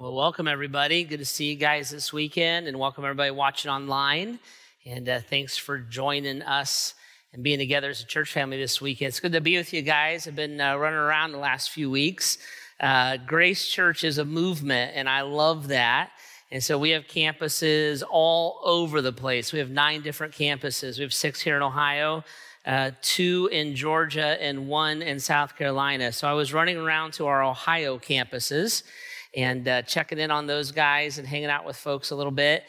Well, welcome everybody. Good to see you guys this weekend, and welcome everybody watching online. And uh, thanks for joining us and being together as a church family this weekend. It's good to be with you guys. I've been uh, running around the last few weeks. Uh, Grace Church is a movement, and I love that. And so we have campuses all over the place. We have nine different campuses. We have six here in Ohio. Uh, two in Georgia and one in South Carolina. So I was running around to our Ohio campuses and uh, checking in on those guys and hanging out with folks a little bit.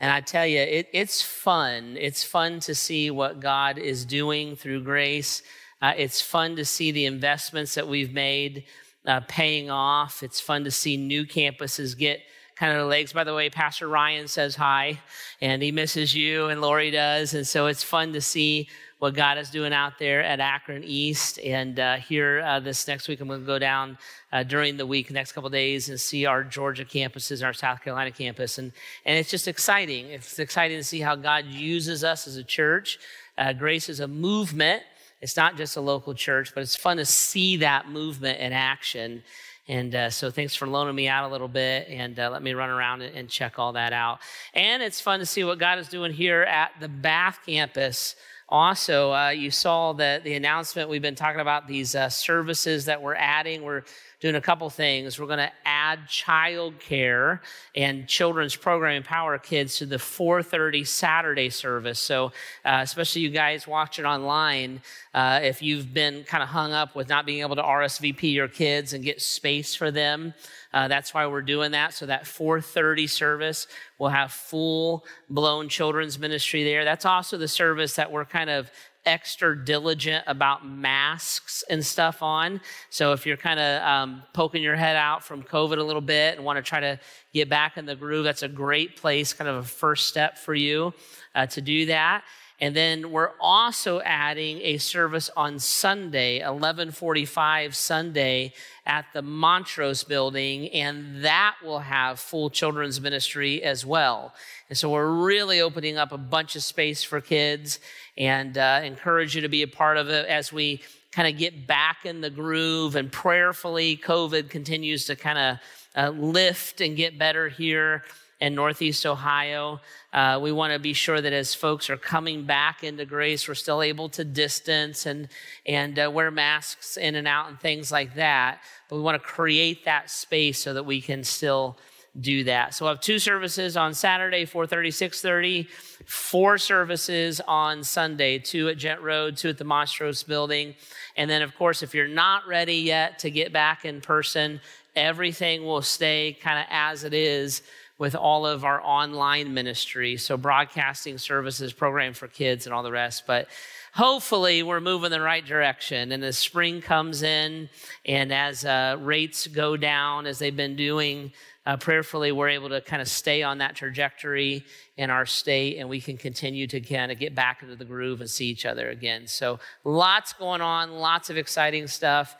And I tell you, it, it's fun. It's fun to see what God is doing through grace. Uh, it's fun to see the investments that we've made uh, paying off. It's fun to see new campuses get kind of legs. By the way, Pastor Ryan says hi, and he misses you, and Lori does. And so it's fun to see what God is doing out there at Akron East. And uh, here uh, this next week, I'm going to go down uh, during the week, next couple days, and see our Georgia campuses, our South Carolina campus. And, and it's just exciting. It's exciting to see how God uses us as a church. Uh, Grace is a movement. It's not just a local church, but it's fun to see that movement in action. And uh, so thanks for loaning me out a little bit and uh, let me run around and, and, check all that out. And it's fun to see what God is doing here at the Bath campus also, uh, you saw the, the announcement. We've been talking about these uh, services that we're adding. We're doing a couple things. We're going to add childcare and children's program Empower Kids to the 4:30 Saturday service. So, uh, especially you guys watching online, uh, if you've been kind of hung up with not being able to RSVP your kids and get space for them. Uh, that's why we're doing that. So that 4:30 service will have full blown children's ministry there. That's also the service that we're kind of extra diligent about masks and stuff on. So if you're kind of um, poking your head out from COVID a little bit and want to try to get back in the groove, that's a great place, kind of a first step for you uh, to do that. And then we're also adding a service on Sunday, 1145 Sunday at the Montrose building, and that will have full children's ministry as well. And so we're really opening up a bunch of space for kids and uh, encourage you to be a part of it as we kind of get back in the groove and prayerfully COVID continues to kind of uh, lift and get better here in Northeast Ohio. Uh, we want to be sure that as folks are coming back into grace, we're still able to distance and, and uh, wear masks in and out and things like that. But we want to create that space so that we can still do that. So we'll have two services on Saturday, 4.30, 6.30, four services on Sunday, two at Jet Road, two at the Montrose building. And then, of course, if you're not ready yet to get back in person, everything will stay kind of as it is with all of our online ministry. So, broadcasting services, program for kids, and all the rest. But hopefully, we're moving in the right direction. And as spring comes in and as uh, rates go down, as they've been doing, uh, prayerfully, we're able to kind of stay on that trajectory in our state and we can continue to kind of get back into the groove and see each other again. So, lots going on, lots of exciting stuff.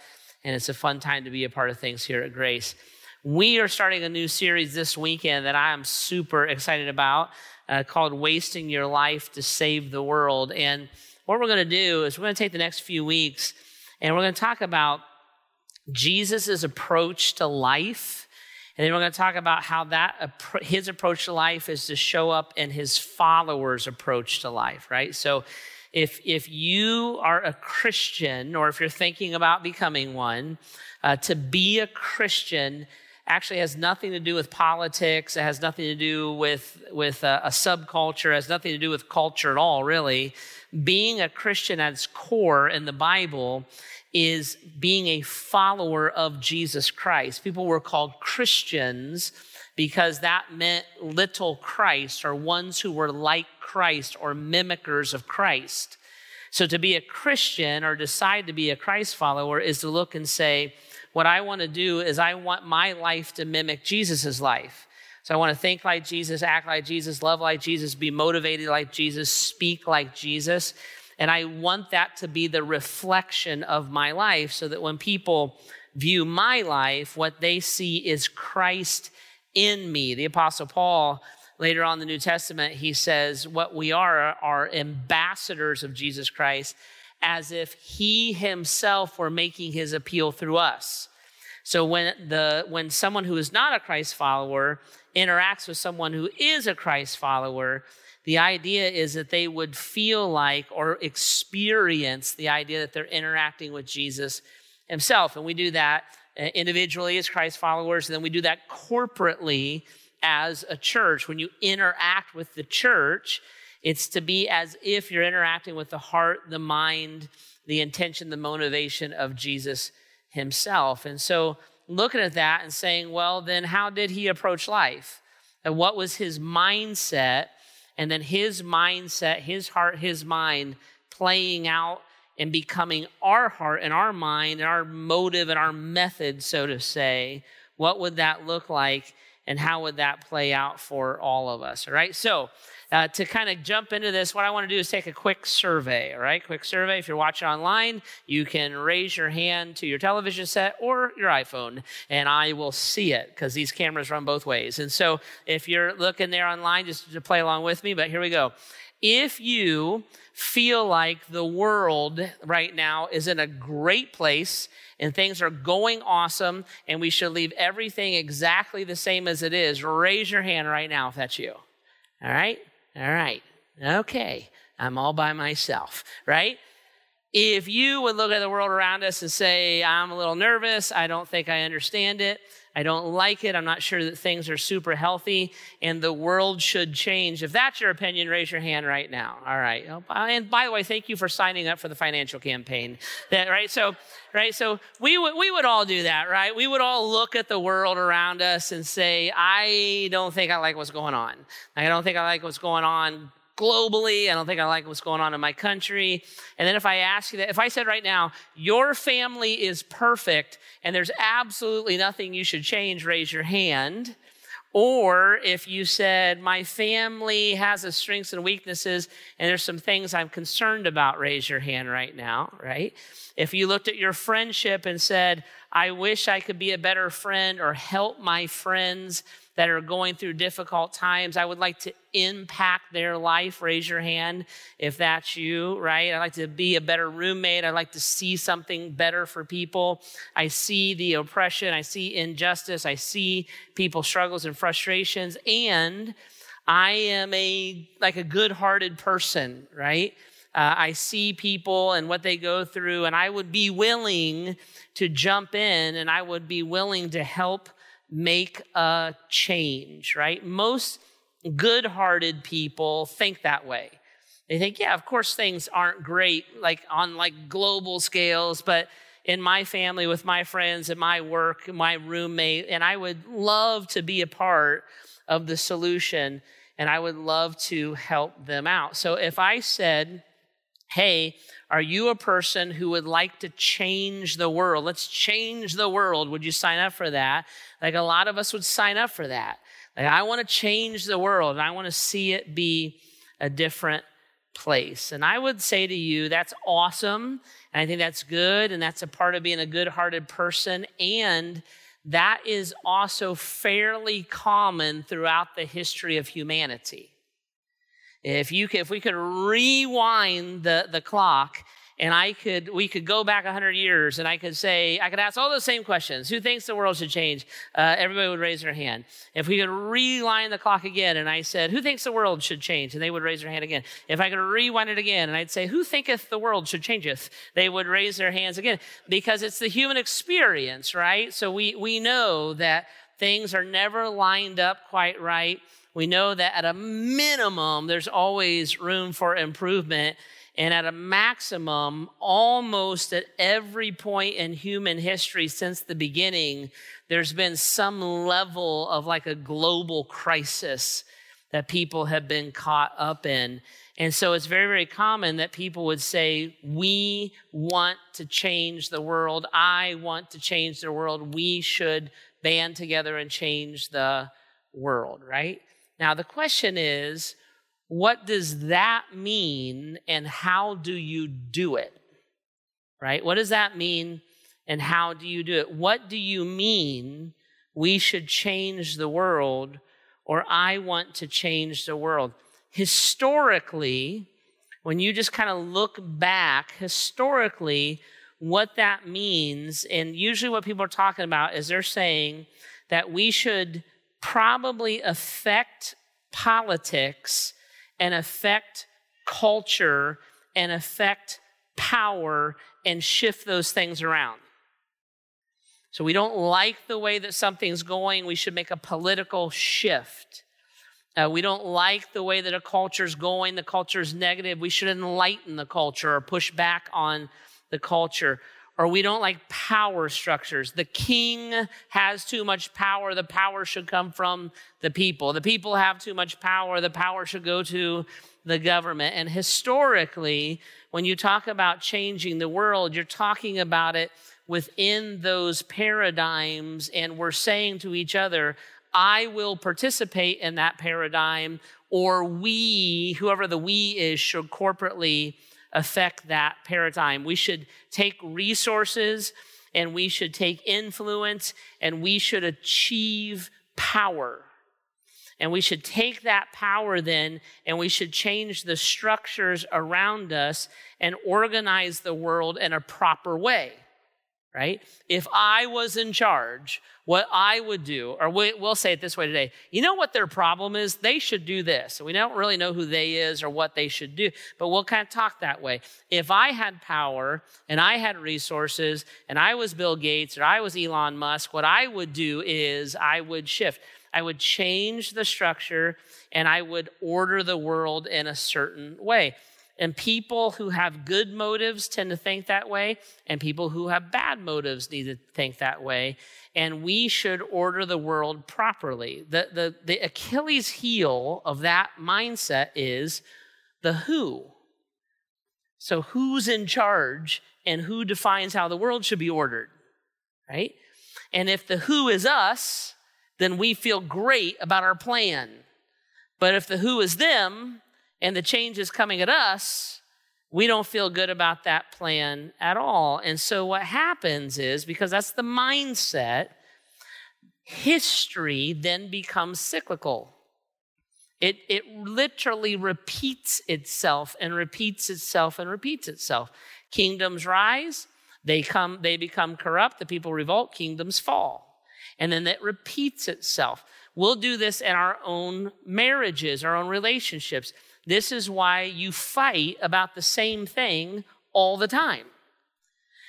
And it's a fun time to be a part of things here at Grace. We are starting a new series this weekend that I am super excited about uh, called Wasting Your Life to Save the World. And what we're going to do is we're going to take the next few weeks and we're going to talk about Jesus' approach to life. And then we're going to talk about how that his approach to life is to show up in his followers' approach to life, right? So if if you are a Christian or if you're thinking about becoming one, uh, to be a Christian actually has nothing to do with politics. It has nothing to do with, with a, a subculture. It has nothing to do with culture at all, really. Being a Christian at its core in the Bible is being a follower of Jesus Christ. People were called Christians because that meant little Christ or ones who were like Christ or mimickers of Christ. So to be a Christian or decide to be a Christ follower is to look and say, what I want to do is I want my life to mimic Jesus' life. So I want to think like Jesus, act like Jesus, love like Jesus, be motivated like Jesus, speak like Jesus. And I want that to be the reflection of my life so that when people view my life, what they see is Christ in me. The Apostle Paul, later on in the New Testament, he says, What we are are ambassadors of Jesus Christ as if he himself were making his appeal through us. So when the when someone who is not a Christ follower interacts with someone who is a Christ follower, the idea is that they would feel like or experience the idea that they're interacting with Jesus himself. And we do that uh, individually as Christ followers, and then we do that corporately as a church. When you interact with the church, it's to be as if you're interacting with the heart, the mind, the intention, the motivation of Jesus himself. And so looking at that and saying, well, then how did he approach life? And what was his mindset? And then his mindset, his heart, his mind playing out and becoming our heart and our mind and our motive and our method, so to say. What would that look like? And how would that play out for all of us? All right. So, uh, to kind of jump into this, what I want to do is take a quick survey, all right? Quick survey. If you're watching online, you can raise your hand to your television set or your iPhone, and I will see it because these cameras run both ways. And so if you're looking there online, just to play along with me, but here we go. If you feel like the world right now is in a great place and things are going awesome and we should leave everything exactly the same as it is, raise your hand right now if that's you. All right? All right. Okay. I'm all by myself, right? If you would look at the world around us and say, I'm a little nervous, I don't think I understand it, I don't like it, I'm not sure that things are super healthy, and the world should change. If that's your opinion, raise your hand right now. All right. Oh, and by the way, thank you for signing up for the financial campaign. That, right? So, right? So we would, we would all do that, right? We would all look at the world around us and say, I don't think I like what's going on. I don't think I like what's going on globally. I don't think I like what's going on in my country. And then if I ask you that, if I said right now, your family is perfect and there's absolutely nothing you should change, raise your hand. Or if you said, my family has its strengths and weaknesses and there's some things I'm concerned about, raise your hand right now, right? If you looked at your friendship and said, I wish I could be a better friend or help my friends that are going through difficult times. I would like to impact their life. Raise your hand if that's you, right? I'd like to be a better roommate. I'd like to see something better for people. I see the oppression. I see injustice. I see people's struggles and frustrations. And I am a, like a good hearted person, right? Uh, I see people and what they go through, and I would be willing to jump in and I would be willing to help make a change, right? Most good hearted people think that way. They think, yeah, of course things aren't great, like on like global scales, but in my family, with my friends, at my work, my roommate, and I would love to be a part of the solution and I would love to help them out. So if I said, hey, are you a person who would like to change the world? Let's change the world. Would you sign up for that? Like a lot of us would sign up for that. Like, I want to change the world and I want to see it be a different place. And I would say to you, that's awesome. And I think that's good. And that's a part of being a good hearted person. And that is also fairly common throughout the history of humanity. If you could, if we could rewind the, the clock and I could, we could go back 100 years and I could say, I could ask all those same questions. Who thinks the world should change? Uh, everybody would raise their hand. If we could rewind the clock again and I said, Who thinks the world should change? And they would raise their hand again. If I could rewind it again and I'd say, Who thinketh the world should changeth? They would raise their hands again because it's the human experience, right? So we, we know that things are never lined up quite right we know that at a minimum, there's always room for improvement. And at a maximum, almost at every point in human history since the beginning, there's been some level of like a global crisis that people have been caught up in. And so it's very, very common that people would say, We want to change the world. I want to change the world. We should band together and change the world, right? Now, the question is, what does that mean and how do you do it? Right? What does that mean and how do you do it? What do you mean we should change the world or I want to change the world? Historically, when you just kind of look back, historically, what that means. And usually, what people are talking about is they're saying that we should probably affect politics and affect culture and affect power and shift those things around. So we don't like the way that something's going, we should make a political shift. Uh, we don't like the way that a culture's going, the culture's negative. We should enlighten the culture or push back on the culture. Or we don't like power structures. The king has too much power. The power should come from the people. The people have too much power. The power should go to the government. And historically, when you talk about changing the world, you're talking about it within those paradigms. And we're saying to each other, I will participate in that paradigm, or we, whoever the we is, should corporately affect that paradigm. We should take resources and we should take influence and we should achieve power. And we should take that power then and we should change the structures around us and organize the world in a proper way right? If I was in charge, what I would do, or we, will say it this way today, you know what their problem is? They should do this. We don't really know who they is or what they should do, but we'll kind of talk that way. If I had power and I had resources and I was Bill Gates or I was Elon Musk, what I would do is I would shift. I would change the structure and I would order the world in a certain way. And people who have good motives tend to think that way, and people who have bad motives need to think that way. And we should order the world properly. The, the, the Achilles heel of that mindset is the who. So, who's in charge and who defines how the world should be ordered, right? And if the who is us, then we feel great about our plan. But if the who is them, and the change is coming at us, we don't feel good about that plan at all. And so what happens is because that's the mindset, history then becomes cyclical. It, it literally repeats itself and repeats itself and repeats itself. Kingdoms rise, they come, they become corrupt, the people revolt, kingdoms fall. And then it repeats itself. We'll do this in our own marriages, our own relationships. This is why you fight about the same thing all the time.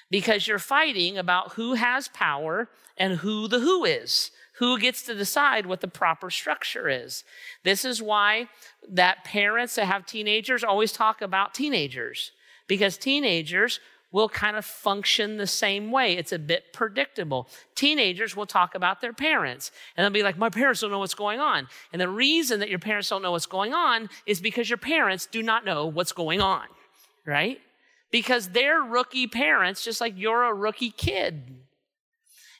Because you're fighting about who has power and who the who is, who gets to decide what the proper structure is. This is why that parents that have teenagers always talk about teenagers because teenagers will kind of function the same way. It's a bit predictable. Teenagers will talk about their parents and they'll be like, My parents don't know what's going on. And the reason that your parents don't know what's going on is because your parents do not know what's going on, right? Because they're rookie parents, just like you're a rookie kid.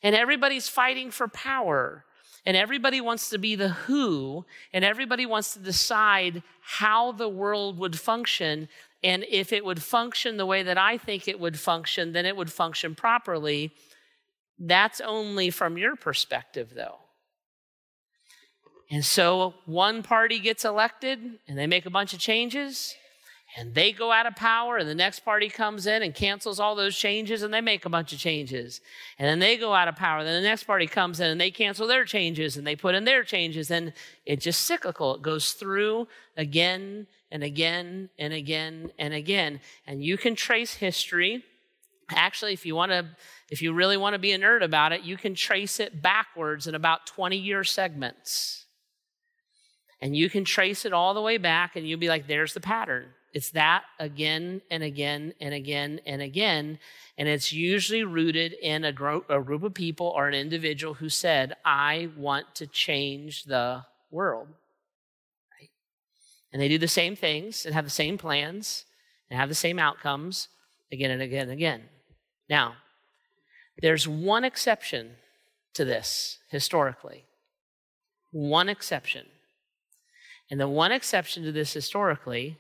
And everybody's fighting for power. And everybody wants to be the who, and everybody wants to decide how the world would function. And if it would function the way that I think it would function, then it would function properly. That's only from your perspective, though. And so one party gets elected and they make a bunch of changes and they go out of power and the next party comes in and cancels all those changes and they make a bunch of changes and then they go out of power then the next party comes in and they cancel their changes and they put in their changes and it's just cyclical it goes through again and again and again and again. And you can trace history. Actually, if you want to, if you really want to be a nerd about it, you can trace it backwards in about 20 year segments. And you can trace it all the way back, and you'll be like, there's the pattern. It's that again and again and again and again. And it's usually rooted in a group, a group of people or an individual who said, I want to change the world and they do the same things and have the same plans and have the same outcomes again and again and again. Now, there's one exception to this historically. One exception. And the one exception to this historically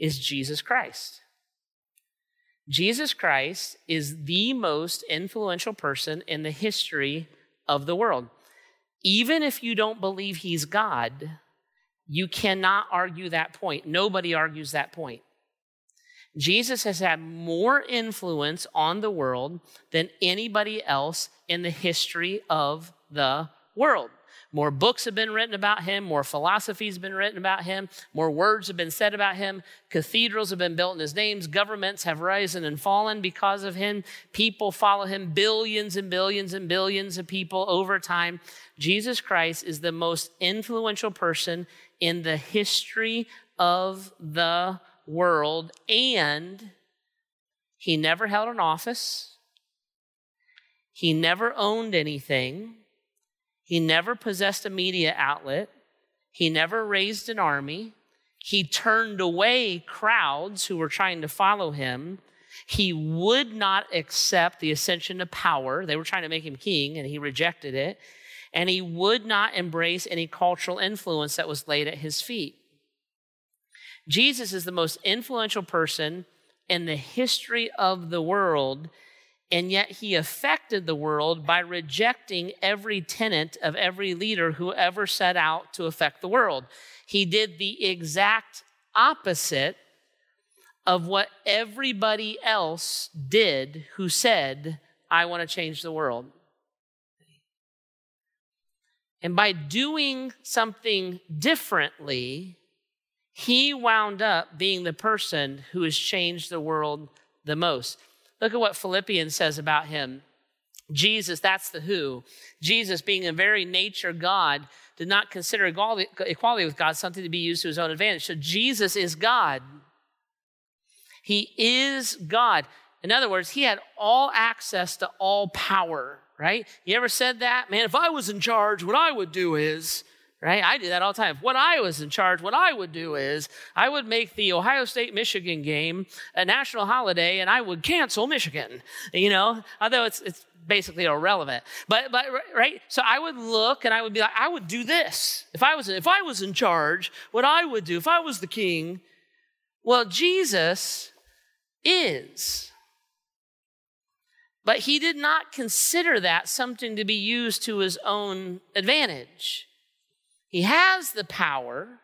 is Jesus Christ. Jesus Christ is the most influential person in the history of the world. Even if you don't believe he's God, you cannot argue that point. Nobody argues that point. Jesus has had more influence on the world than anybody else in the history of the world. More books have been written about him, more philosophies have been written about him, more words have been said about him, cathedrals have been built in his names, governments have risen and fallen because of him, people follow him, billions and billions and billions of people over time. Jesus Christ is the most influential person in the history of the world, and he never held an office. He never owned anything. He never possessed a media outlet. He never raised an army. He turned away crowds who were trying to follow him. He would not accept the ascension to power. They were trying to make him king, and he rejected it. And he would not embrace any cultural influence that was laid at his feet. Jesus is the most influential person in the history of the world and yet he affected the world by rejecting every tenet of every leader who ever set out to affect the world. He did the exact opposite of what everybody else did who said, I want to change the world. And by doing something differently, he wound up being the person who has changed the world the most. Look at what Philippians says about him. Jesus, that's the who. Jesus, being a very nature God, did not consider equality with God something to be used to his own advantage. So Jesus is God. He is God. In other words, he had all access to all power, right? You ever said that? Man, if I was in charge, what I would do is, right? I do that all the time. What I was in charge, what I would do is I would make the Ohio State Michigan game a national holiday and I would cancel Michigan, you know, although it's, it's basically irrelevant. But, but, right? So I would look and I would be like, I would do this. If I was, if I was in charge, what I would do, if I was the king, well, Jesus is. But he did not consider that something to be used to his own advantage. He has the power.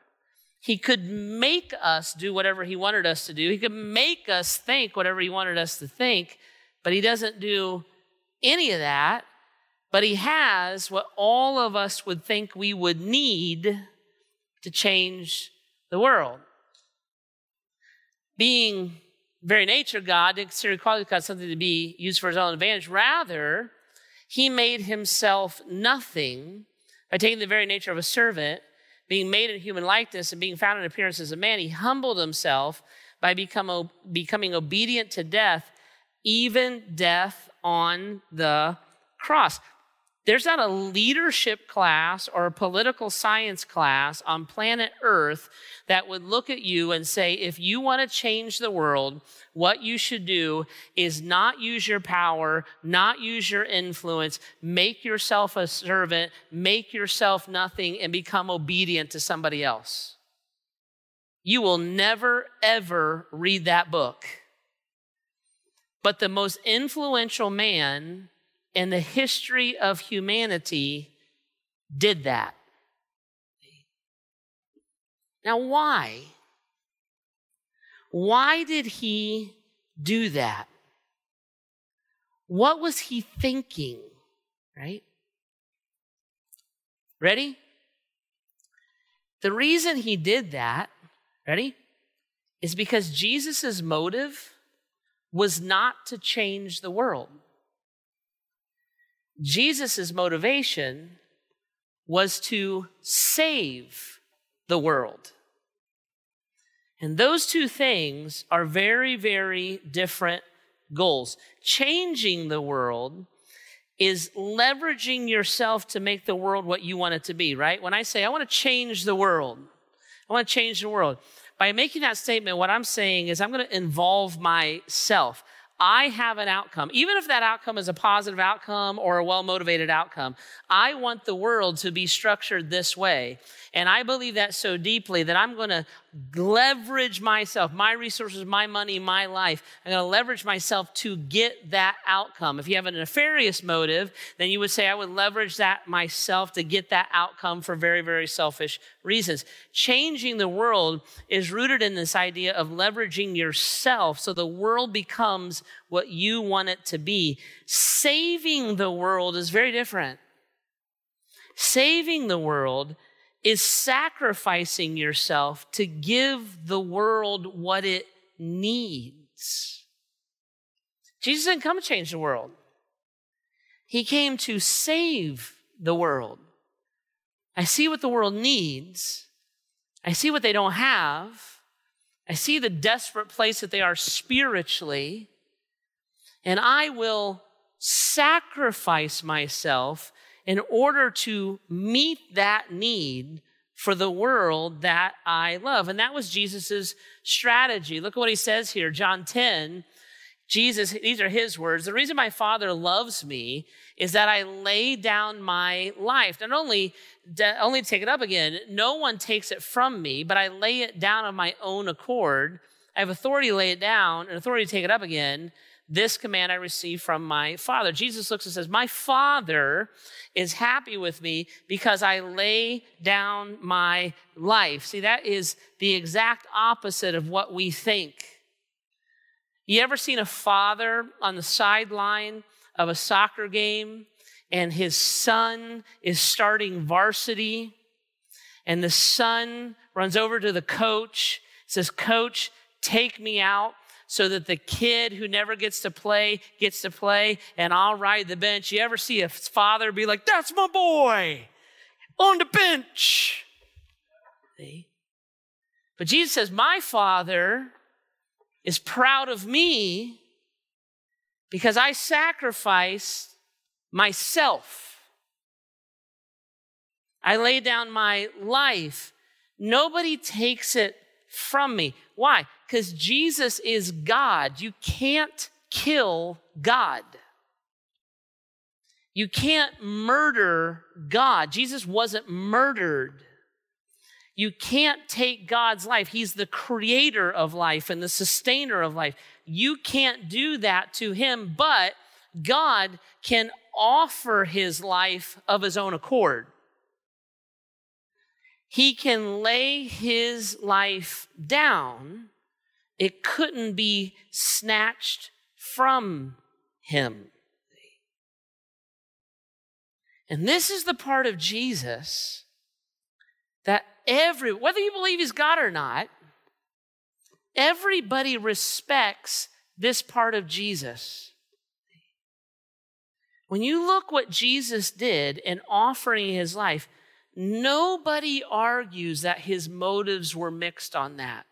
He could make us do whatever he wanted us to do. He could make us think whatever he wanted us to think, but he doesn't do any of that. But he has what all of us would think we would need to change the world. Being very nature God, didn't consider equality God something to be used for his own advantage. Rather, he made himself nothing by taking the very nature of a servant, being made in human likeness, and being found in appearance as a man, he humbled himself by become, becoming obedient to death, even death on the cross. There's not a leadership class or a political science class on planet Earth that would look at you and say, if you want to change the world, what you should do is not use your power, not use your influence, make yourself a servant, make yourself nothing, and become obedient to somebody else. You will never, ever read that book. But the most influential man in the history of humanity did that. Now, why? Why did he do that? What was he thinking? Right? Ready? The reason he did that, ready, is because Jesus' motive was not to change the world. Jesus' motivation was to save the world. And those two things are very, very different goals. Changing the world is leveraging yourself to make the world what you want it to be, right? When I say, I want to change the world, I want to change the world. By making that statement, what I'm saying is I'm going to involve myself. I have an outcome. Even if that outcome is a positive outcome or a well motivated outcome, I want the world to be structured this way. And I believe that so deeply that I'm going to leverage myself, my resources, my money, my life. I'm going to leverage myself to get that outcome. If you have a nefarious motive, then you would say, I would leverage that myself to get that outcome for very, very selfish reasons. Changing the world is rooted in this idea of leveraging yourself so the world becomes what you want it to be. Saving the world is very different. Saving the world is sacrificing yourself to give the world what it needs. Jesus didn't come to change the world. He came to save the world. I see what the world needs. I see what they don't have. I see the desperate place that they are spiritually. And I will sacrifice myself in order to meet that need for the world that I love. And that was Jesus' strategy. Look at what he says here, John 10. Jesus, these are his words. The reason my father loves me is that I lay down my life. Not only, only take it up again, no one takes it from me, but I lay it down of my own accord. I have authority to lay it down and authority to take it up again. This command I received from my Father. Jesus looks and says, My Father is happy with me because I lay down my life. See, that is the exact opposite of what we think. You ever seen a father on the sideline of a soccer game and his son is starting varsity and the son runs over to the coach, says, Coach, take me out so that the kid who never gets to play gets to play and I'll ride the bench. You ever see a father be like, that's my boy on the bench? See? But Jesus says, my father is proud of me because I sacrificed myself. I lay down my life. Nobody takes it from me. Why? Because Jesus is God. You can't kill God. You can't murder God. Jesus wasn't murdered. You can't take God's life. He's the creator of life and the sustainer of life. You can't do that to him, but God can offer his life of his own accord. He can lay his life down it couldn't be snatched from him. And this is the part of Jesus that every, whether you believe he's God or not, everybody respects this part of Jesus. When you look what Jesus did in offering his life, nobody argues that his motives were mixed on that.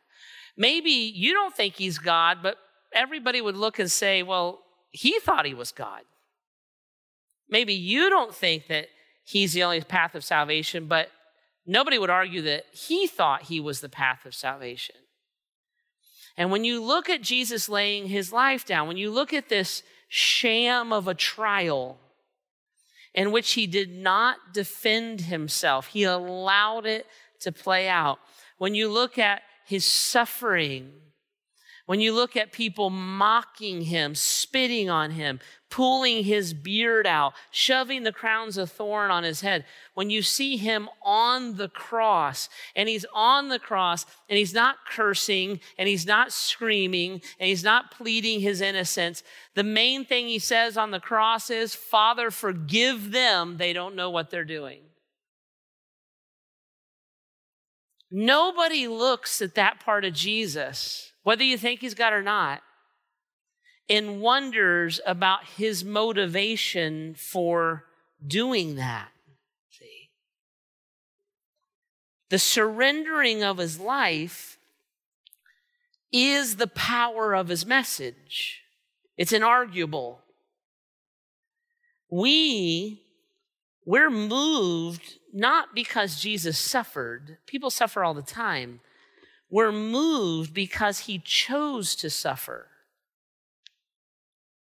Maybe you don't think he's God, but everybody would look and say, well, he thought he was God. Maybe you don't think that he's the only path of salvation, but nobody would argue that he thought he was the path of salvation. And when you look at Jesus laying his life down, when you look at this sham of a trial in which he did not defend himself, he allowed it to play out. When you look at his suffering, when you look at people mocking him, spitting on him, pulling his beard out, shoving the crowns of thorn on his head, when you see him on the cross and he's on the cross and he's not cursing and he's not screaming and he's not pleading his innocence, the main thing he says on the cross is, Father, forgive them. They don't know what they're doing. Nobody looks at that part of Jesus, whether you think he's God or not, and wonders about his motivation for doing that. See? The surrendering of his life is the power of his message. It's inarguable. We, we're moved not because Jesus suffered, people suffer all the time. We're moved because he chose to suffer.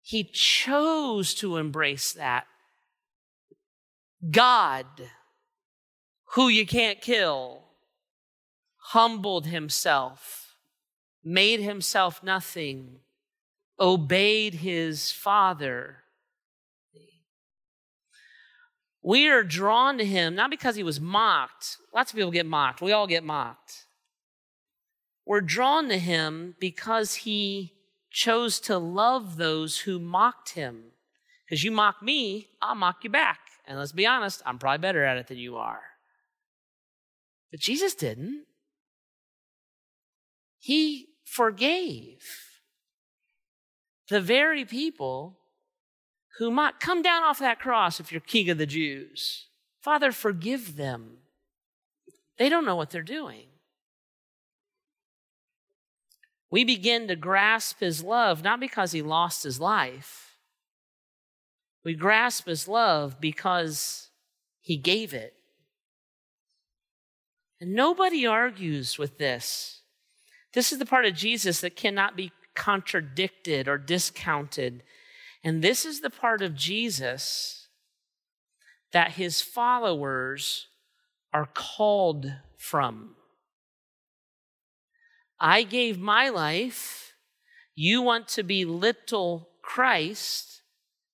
He chose to embrace that. God, who you can't kill, humbled himself, made himself nothing, obeyed his Father. We are drawn to him not because he was mocked. Lots of people get mocked. We all get mocked. We're drawn to him because he chose to love those who mocked him. Because you mock me, I'll mock you back. And let's be honest, I'm probably better at it than you are. But Jesus didn't. He forgave the very people who mock. Come down off that cross if you're king of the Jews. Father, forgive them. They don't know what they're doing. We begin to grasp his love not because he lost his life. We grasp his love because he gave it. And nobody argues with this. This is the part of Jesus that cannot be contradicted or discounted. And this is the part of Jesus that his followers are called from. I gave my life. You want to be little Christ,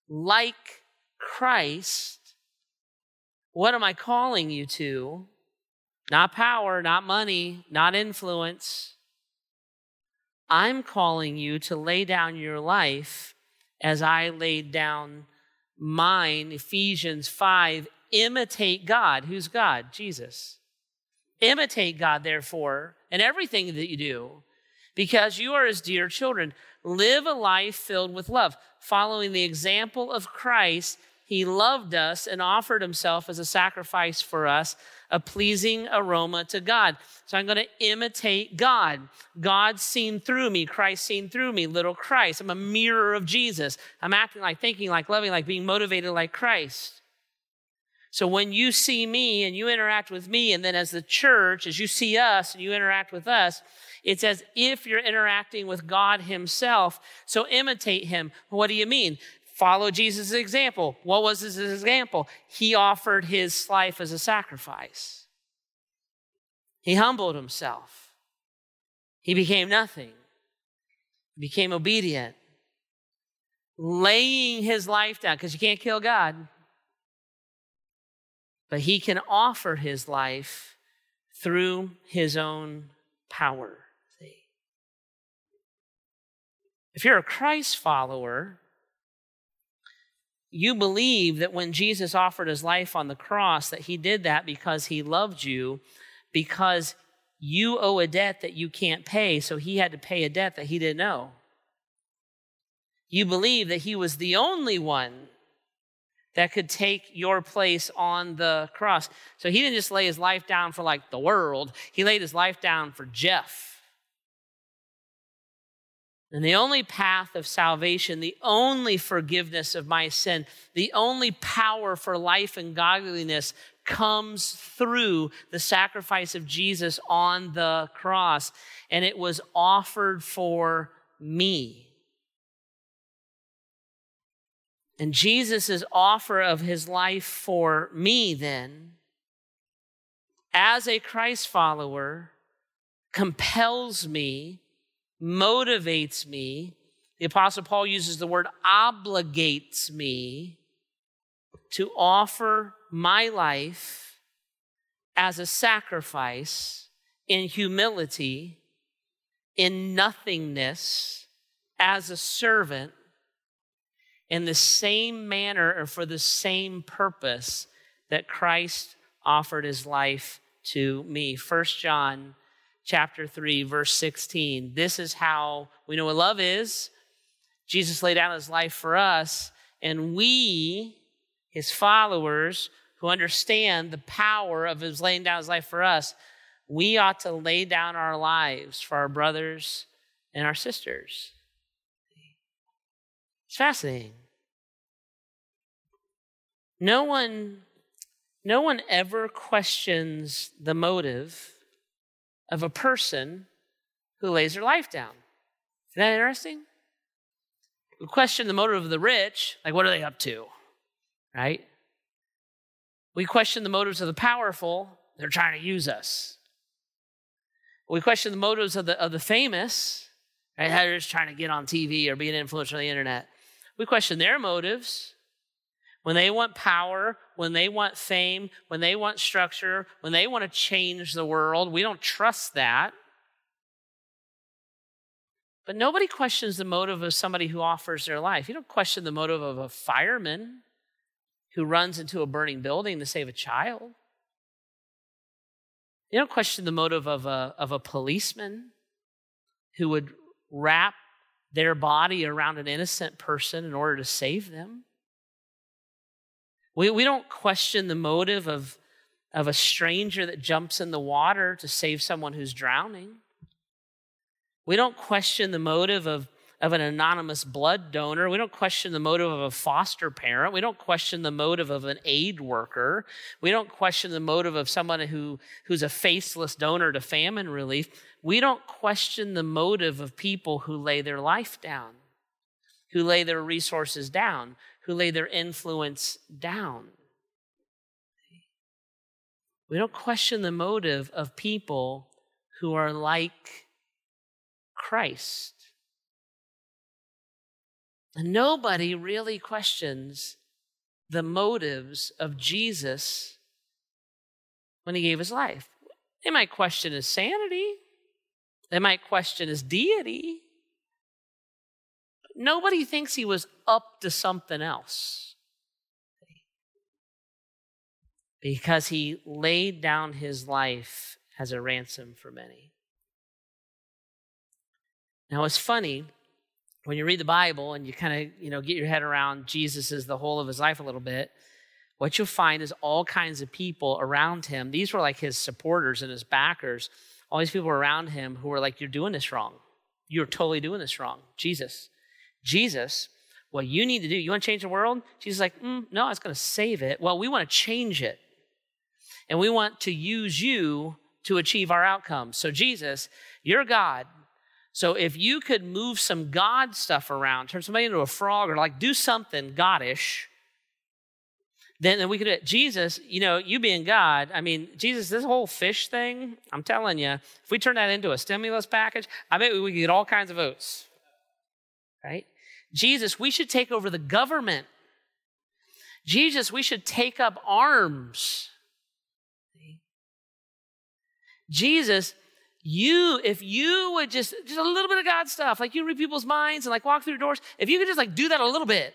like Christ. What am I calling you to? Not power, not money, not influence. I'm calling you to lay down your life as I laid down mine. Ephesians 5 imitate God. Who's God? Jesus. Imitate God, therefore, in everything that you do, because you are his dear children. Live a life filled with love, following the example of Christ. He loved us and offered himself as a sacrifice for us, a pleasing aroma to God. So I'm going to imitate God. God seen through me, Christ seen through me, little Christ. I'm a mirror of Jesus. I'm acting like, thinking like, loving like, being motivated like Christ. So when you see me and you interact with me, and then as the church, as you see us and you interact with us, it's as if you're interacting with God Himself. So imitate Him. What do you mean? Follow Jesus' example. What was his example? He offered his life as a sacrifice. He humbled himself. He became nothing. He became obedient, laying his life down because you can't kill God but he can offer his life through his own power. See? If you're a Christ follower, you believe that when Jesus offered his life on the cross that he did that because he loved you because you owe a debt that you can't pay so he had to pay a debt that he didn't owe. You believe that he was the only one that could take your place on the cross. So he didn't just lay his life down for like the world, he laid his life down for Jeff. And the only path of salvation, the only forgiveness of my sin, the only power for life and godliness comes through the sacrifice of Jesus on the cross. And it was offered for me. And Jesus' offer of his life for me, then, as a Christ follower, compels me, motivates me. The Apostle Paul uses the word obligates me to offer my life as a sacrifice in humility, in nothingness, as a servant in the same manner or for the same purpose that Christ offered his life to me. 1 John chapter 3 verse 16. This is how we know what love is. Jesus laid down his life for us and we his followers who understand the power of his laying down his life for us, we ought to lay down our lives for our brothers and our sisters. It's fascinating. No one, no one ever questions the motive of a person who lays their life down. Isn't that interesting? We question the motive of the rich, like what are they up to? Right? We question the motives of the powerful, they're trying to use us. We question the motives of the, of the famous, right? They're just trying to get on TV or be an influencer on the internet. We question their motives. When they want power, when they want fame, when they want structure, when they want to change the world, we don't trust that. But nobody questions the motive of somebody who offers their life. You don't question the motive of a fireman who runs into a burning building to save a child. You don't question the motive of a, of a policeman who would wrap their body around an innocent person in order to save them. We, we don't question the motive of, of a stranger that jumps in the water to save someone who's drowning. We don't question the motive of, of an anonymous blood donor. We don't question the motive of a foster parent. We don't question the motive of an aid worker. We don't question the motive of someone who, who's a faceless donor to famine relief. We don't question the motive of people who lay their life down, who lay their resources down, who lay their influence down. We don't question the motive of people who are like Christ. Nobody really questions the motives of Jesus when he gave his life. They might question his sanity, they might question his deity. Nobody thinks he was up to something else because he laid down his life as a ransom for many. Now, it's funny when you read the Bible and you kind of, you know, get your head around Jesus as the whole of his life a little bit, what you'll find is all kinds of people around him. These were like his supporters and his backers. All these people around him who were like, You're doing this wrong. You're totally doing this wrong. Jesus. Jesus, what you need to do, you want to change the world? Jesus is like, mm, No, it's going to save it. Well, we want to change it. And we want to use you to achieve our outcomes. So, Jesus, you're God. So if you could move some God stuff around, turn somebody into a frog or like do something Godish, then, then we could do it. Jesus, you know, you being God, I mean, Jesus, this whole fish thing, I'm telling you, if we turn that into a stimulus package, I bet we could get all kinds of votes. Right? Jesus, we should take over the government. Jesus, we should take up arms. Jesus, you, if you would just, just a little bit of God stuff, like you read people's minds and like walk through doors, if you could just like do that a little bit.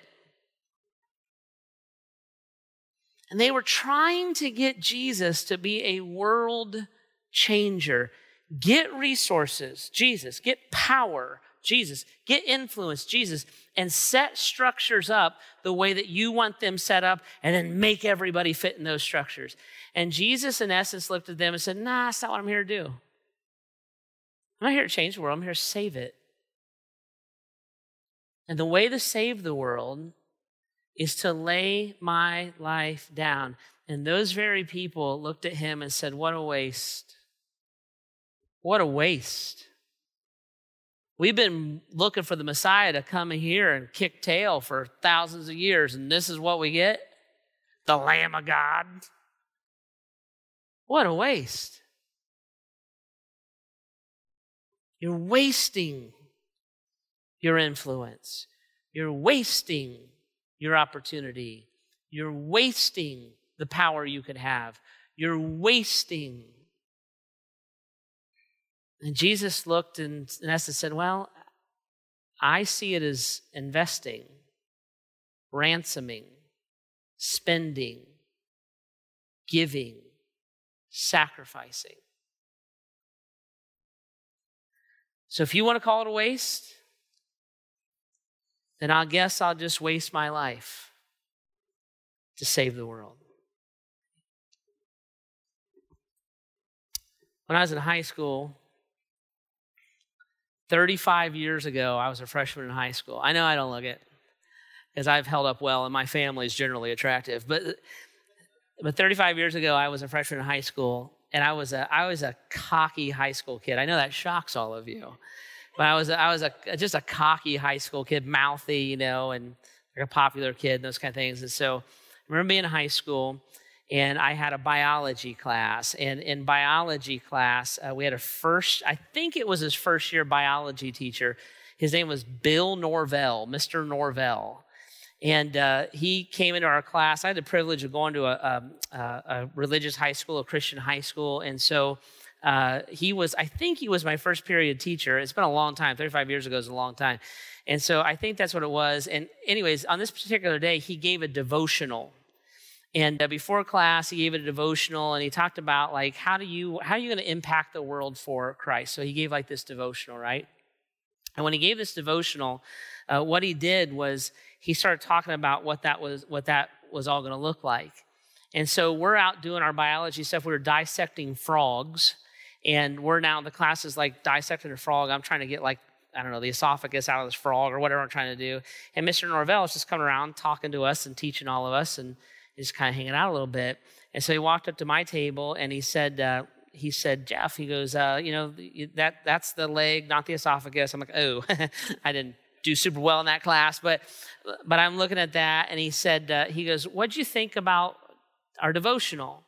And they were trying to get Jesus to be a world changer. Get resources, Jesus. Get power, Jesus. Get influence, Jesus. And set structures up the way that you want them set up and then make everybody fit in those structures. And Jesus, in essence, looked at them and said, Nah, that's not what I'm here to do. I'm not here to change the world, I'm here to save it. And the way to save the world is to lay my life down. And those very people looked at him and said, What a waste. What a waste. We've been looking for the Messiah to come here and kick tail for thousands of years, and this is what we get? The Lamb of God. What a waste. You're wasting your influence. You're wasting your opportunity. You're wasting the power you could have. You're wasting. And Jesus looked and in essence said, Well, I see it as investing, ransoming, spending, giving, sacrificing. So if you want to call it a waste, then I guess I'll just waste my life to save the world. When I was in high school, 35 years ago, I was a freshman in high school. I know I don't look it because I've held up well and my family is generally attractive. But, but 35 years ago, I was a freshman in high school and I was a I was a cocky high school kid. I know that shocks all of you. but I was I was a just a cocky high school kid, mouthy, you know, and like a popular kid, and those kind of things. And so I remember being in high school, and I had a biology class. And in biology class, uh, we had a first, I think it was his first year biology teacher. His name was Bill Norvell, Mr. Norvell. And uh, he came into our class. I had the privilege of going to a, a, a religious high school, a Christian high school. And so uh, he was, I think he was my first period teacher. It's been a long time. 35 years ago is a long time. And so I think that's what it was. And, anyways, on this particular day, he gave a devotional. And uh, before class, he gave a devotional and he talked about like, how do you, how are you going to impact the world for Christ? So he gave like this devotional, right? And when he gave this devotional, uh, what he did was he started talking about what that was, what that was all going to look like. And so we're out doing our biology stuff. We were dissecting frogs, and we're now the class is like dissecting a frog. I'm trying to get like I don't know the esophagus out of this frog or whatever I'm trying to do. And Mr. Norvell is just coming around talking to us and teaching all of us, and just kind of hanging out a little bit. And so he walked up to my table and he said, uh, he said, Jeff, he goes, uh, you know, that that's the leg, not the esophagus. I'm like, oh, I didn't do super well in that class, but but I'm looking at that, and he said, uh, he goes, what'd you think about our devotional?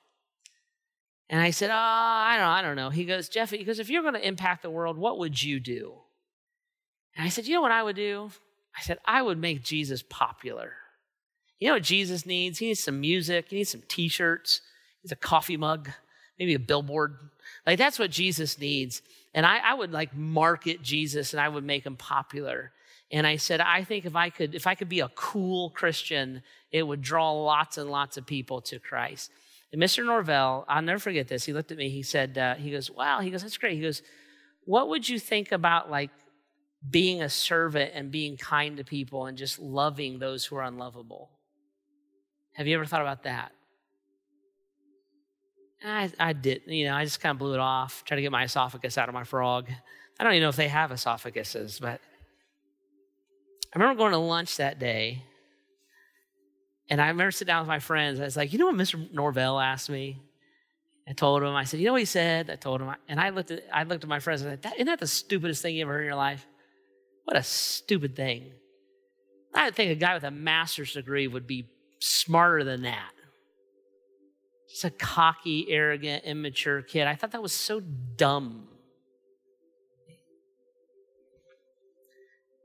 And I said, oh, I don't, I don't know. He goes, Jeff, he goes, if you're going to impact the world, what would you do? And I said, you know what I would do? I said, I would make Jesus popular. You know what Jesus needs? He needs some music, he needs some t shirts, he needs a coffee mug, maybe a billboard. Like that's what Jesus needs. And I, I would like market Jesus and I would make him popular. And I said, I think if I could, if I could be a cool Christian, it would draw lots and lots of people to Christ. And Mr. Norvell, I'll never forget this. He looked at me. He said, uh, he goes, wow. He goes, that's great. He goes, what would you think about like being a servant and being kind to people and just loving those who are unlovable? Have you ever thought about that? I, I did, you know, I just kind of blew it off, tried to get my esophagus out of my frog. I don't even know if they have esophaguses, but I remember going to lunch that day, and I remember sitting down with my friends. I was like, you know what Mr. Norvell asked me? I told him, I said, you know what he said? I told him, and I looked at, I looked at my friends and I said, isn't that the stupidest thing you ever heard in your life? What a stupid thing. I think a guy with a master's degree would be smarter than that. Just a cocky, arrogant, immature kid. I thought that was so dumb.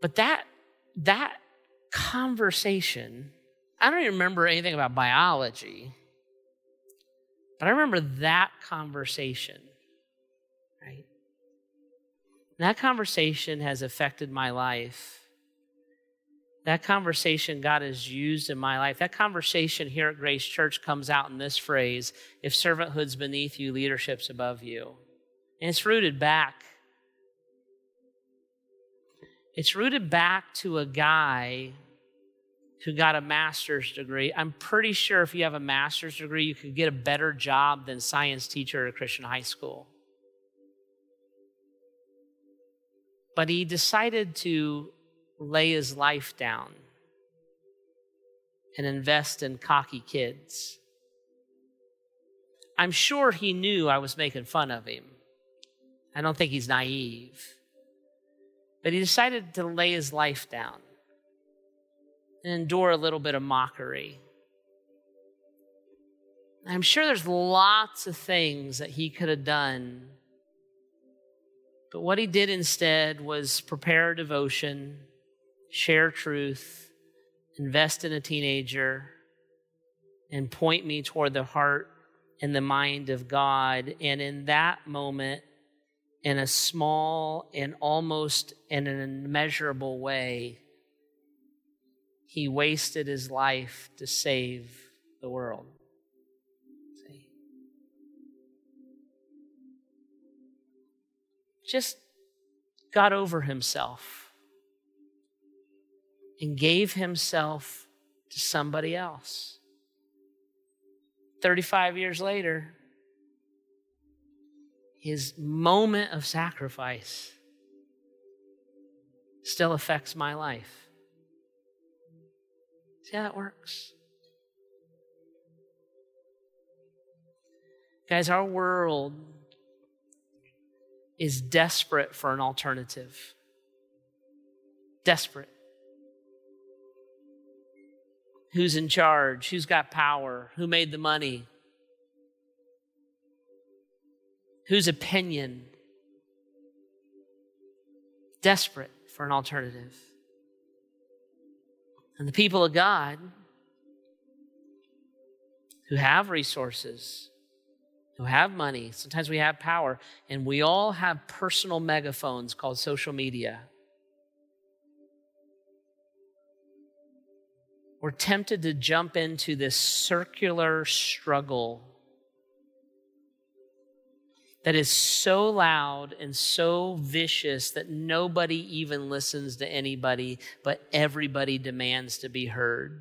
But that that conversation, I don't even remember anything about biology, but I remember that conversation, right? that conversation has affected my life that conversation God has used in my life, that conversation here at Grace Church comes out in this phrase if servanthood's beneath you, leadership's above you. And it's rooted back. It's rooted back to a guy who got a master's degree. I'm pretty sure if you have a master's degree, you could get a better job than science teacher at a Christian high school. But he decided to lay his life down and invest in cocky kids. I'm sure he knew I was making fun of him. I don't think he's naive. But he decided to lay his life down and endure a little bit of mockery. I'm sure there's lots of things that he could have done. But what he did instead was prepare a devotion share truth, invest in a teenager, and point me toward the heart and the mind of God. And in that moment, in a small and almost in an immeasurable way, he wasted his life to save the world. See? Just got over himself and gave himself to somebody else. 35 years later, his moment of sacrifice still affects my life. See how that works? Guys, our world is desperate for an alternative. Desperate. Who's in charge? Who's got power? Who made the money? Whose opinion? Desperate for an alternative. And the people of God who have resources, who have money, sometimes we have power, and we all have personal megaphones called social media. We're tempted to jump into this circular struggle that is so loud and so vicious that nobody even listens to anybody, but everybody demands to be heard.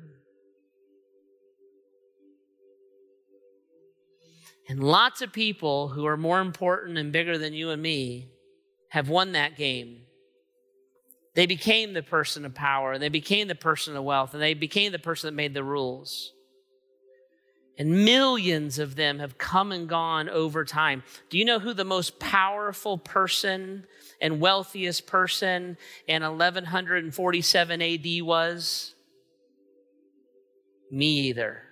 And lots of people who are more important and bigger than you and me have won that game. They became the person of power, and they became the person of wealth, and they became the person that made the rules. And millions of them have come and gone over time. Do you know who the most powerful person and wealthiest person in 1147 AD was? Me either.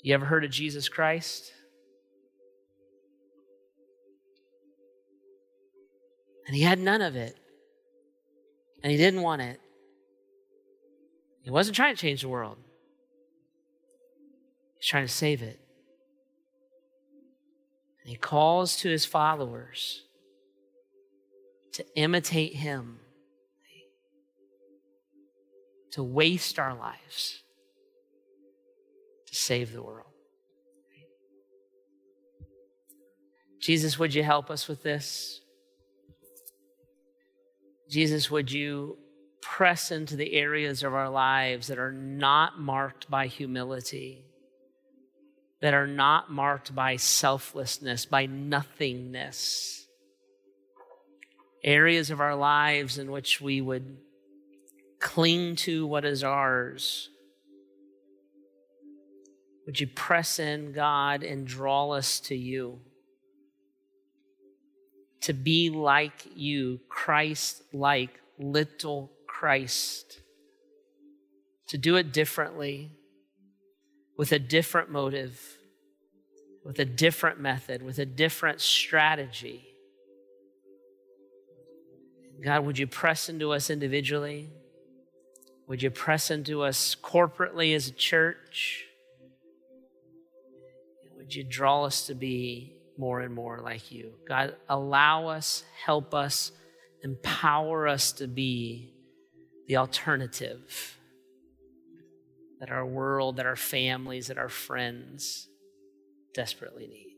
You ever heard of Jesus Christ? And he had none of it. And he didn't want it. He wasn't trying to change the world. He's trying to save it. And he calls to his followers to imitate him, to waste our lives, to save the world. Jesus, would you help us with this? Jesus, would you press into the areas of our lives that are not marked by humility? that are not marked by selflessness, by nothingness. Areas of our lives in which we would cling to what is ours. Would you press in, God, and draw us to you? To be like you, Christ like, little Christ. To do it differently with a different motive, with a different method, with a different strategy. God, would you press into us individually? Would you press into us corporately as a church? Would you draw us to be more and more like you? God, allow us, help us, empower us to be the alternative that our world, that our families, that our friends desperately need.